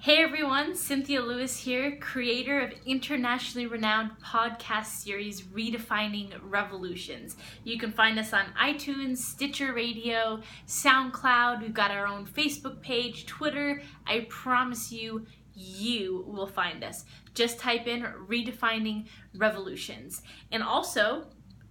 Hey everyone, Cynthia Lewis here, creator of internationally renowned podcast series Redefining Revolutions. You can find us on iTunes, Stitcher Radio, SoundCloud. We've got our own Facebook page, Twitter. I promise you, you will find us. Just type in Redefining Revolutions. And also,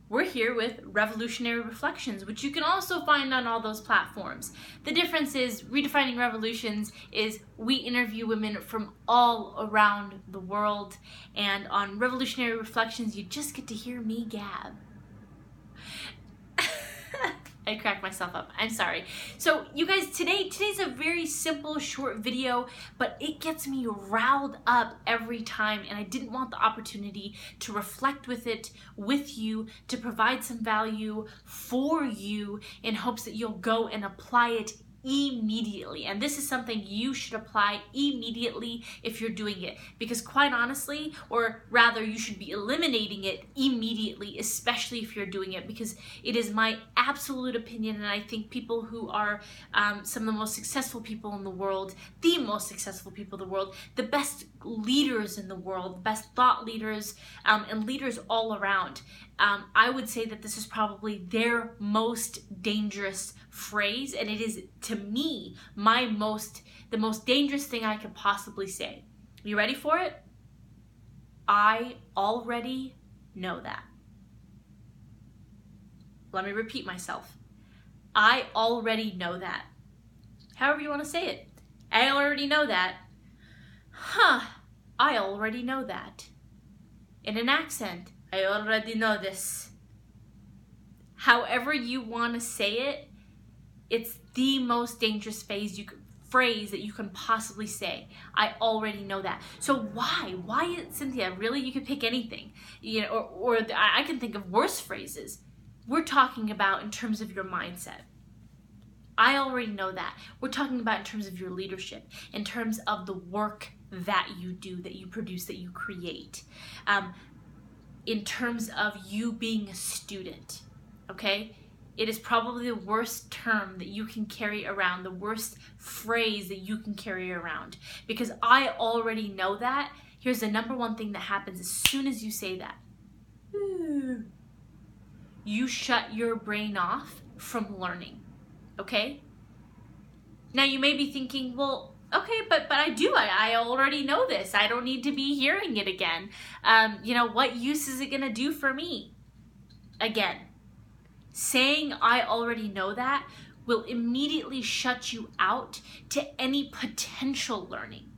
we're here with Revolutionary Reflections, which you can also find on all those platforms. The difference is Redefining Revolutions is we interview women from all around the world, and on Revolutionary Reflections, you just get to hear me gab. I cracked myself up. I'm sorry. So you guys, today today's a very simple short video, but it gets me riled up every time and I didn't want the opportunity to reflect with it with you to provide some value for you in hopes that you'll go and apply it immediately. And this is something you should apply immediately if you're doing it. Because quite honestly, or rather you should be eliminating it immediately, especially if you're doing it, because it is my absolute opinion, and I think people who are um, some of the most successful people in the world, the most successful people in the world, the best leaders in the world, best thought leaders, um, and leaders all around, um, I would say that this is probably their most dangerous phrase, and it is to me my most the most dangerous thing I could possibly say. You ready for it? I already know that. Let me repeat myself. I already know that. However you want to say it. I already know that. Huh, I already know that. In an accent, I already know this. However you want to say it, it's the most dangerous phase you could, phrase that you can possibly say. I already know that. So why? Why, Cynthia? Really, you could pick anything. You know, or, or I can think of worse phrases. We're talking about in terms of your mindset. I already know that. We're talking about in terms of your leadership, in terms of the work that you do, that you produce, that you create. Um, in terms of you being a student, okay? It is probably the worst term that you can carry around, the worst phrase that you can carry around. Because I already know that. Here's the number one thing that happens as soon as you say that. You shut your brain off from learning, okay? Now you may be thinking, well, okay, but but I do. I, I already know this. I don't need to be hearing it again. Um, you know, what use is it going to do for me? Again, saying I already know that will immediately shut you out to any potential learning.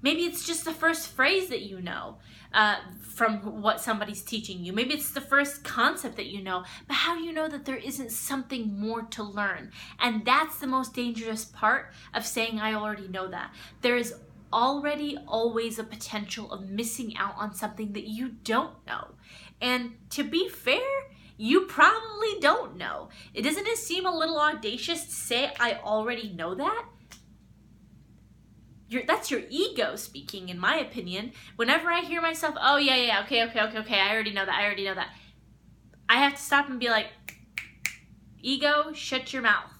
Maybe it's just the first phrase that you know uh, from what somebody's teaching you. Maybe it's the first concept that you know, but how do you know that there isn't something more to learn? And that's the most dangerous part of saying, I already know that. There is already always a potential of missing out on something that you don't know. And to be fair, you probably don't know. It doesn't it seem a little audacious to say I already know that? That's your ego speaking, in my opinion. Whenever I hear myself, oh yeah, yeah, okay, okay, okay, okay, I already know that, I already know that. I have to stop and be like, ego, shut your mouth.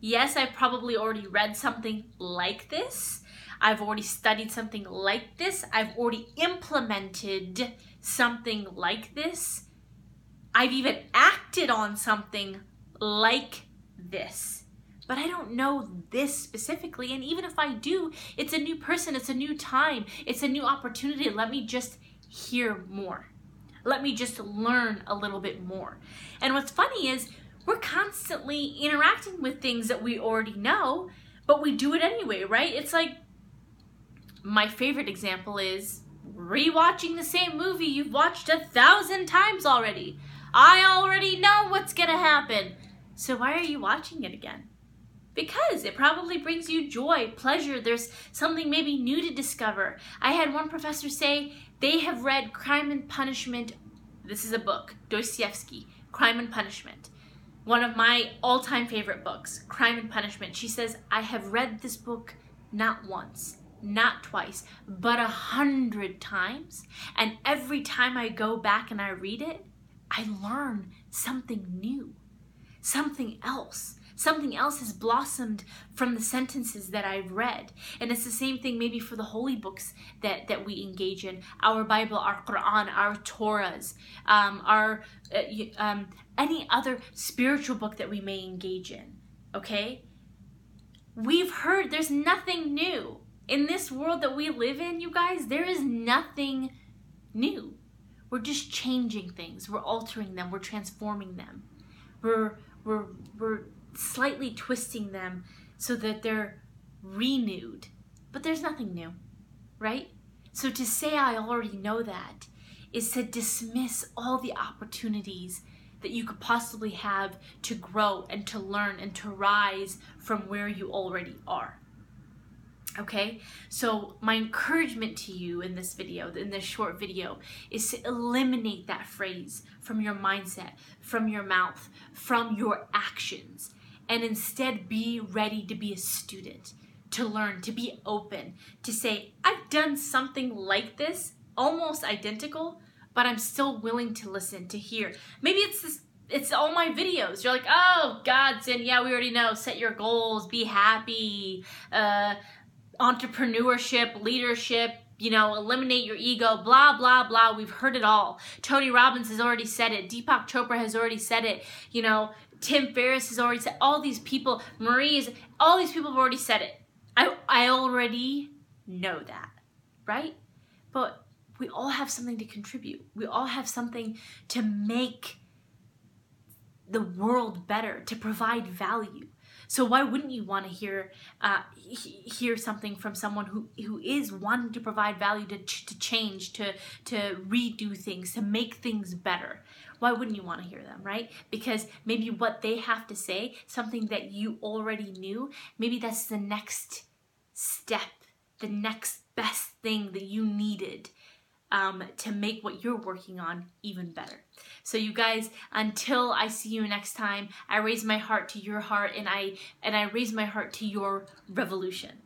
Yes, I've probably already read something like this. I've already studied something like this. I've already implemented something like this. I've even acted on something like this but I don't know this specifically. And even if I do, it's a new person, it's a new time, it's a new opportunity. Let me just hear more. Let me just learn a little bit more. And what's funny is we're constantly interacting with things that we already know, but we do it anyway, right? It's like my favorite example is rewatching the same movie you've watched a thousand times already. I already know what's gonna happen. So why are you watching it again? Because it probably brings you joy, pleasure. There's something maybe new to discover. I had one professor say they have read Crime and Punishment. This is a book, Dostoevsky, Crime and Punishment. One of my all time favorite books, Crime and Punishment. She says, I have read this book not once, not twice, but a hundred times. And every time I go back and I read it, I learn something new, something else Something else has blossomed from the sentences that I've read. And it's the same thing maybe for the holy books that, that we engage in our Bible, our Quran, our Torahs, um, our uh, um, any other spiritual book that we may engage in. Okay? We've heard there's nothing new. In this world that we live in, you guys, there is nothing new. We're just changing things. We're altering them. We're transforming them. We're we're we're slightly twisting them so that they're renewed. But there's nothing new, right? So to say I already know that is to dismiss all the opportunities that you could possibly have to grow and to learn and to rise from where you already are. Okay, so my encouragement to you in this video, in this short video, is to eliminate that phrase from your mindset, from your mouth, from your actions, and instead be ready to be a student, to learn, to be open, to say, I've done something like this, almost identical, but I'm still willing to listen, to hear. Maybe it's this it's all my videos. You're like, oh, God, Godson, yeah, we already know. Set your goals, be happy, uh, entrepreneurship, leadership, you know, eliminate your ego, blah, blah, blah. We've heard it all. Tony Robbins has already said it. Deepak Chopra has already said it. You know, Tim Ferriss has already said all these people, Marie's, all these people have already said it. I, I already know that, right? But we all have something to contribute. We all have something to make the world better, to provide value. So why wouldn't you want to hear uh, hear something from someone who who is wanting to provide value to to change, to to redo things, to make things better? Why wouldn't you want to hear them, right? Because maybe what they have to say, something that you already knew, maybe that's the next step, the next best thing that you needed um, to make what you're working on even better. So you guys, until I see you next time, I raise my heart to your heart and I and I raise my heart to your revolution.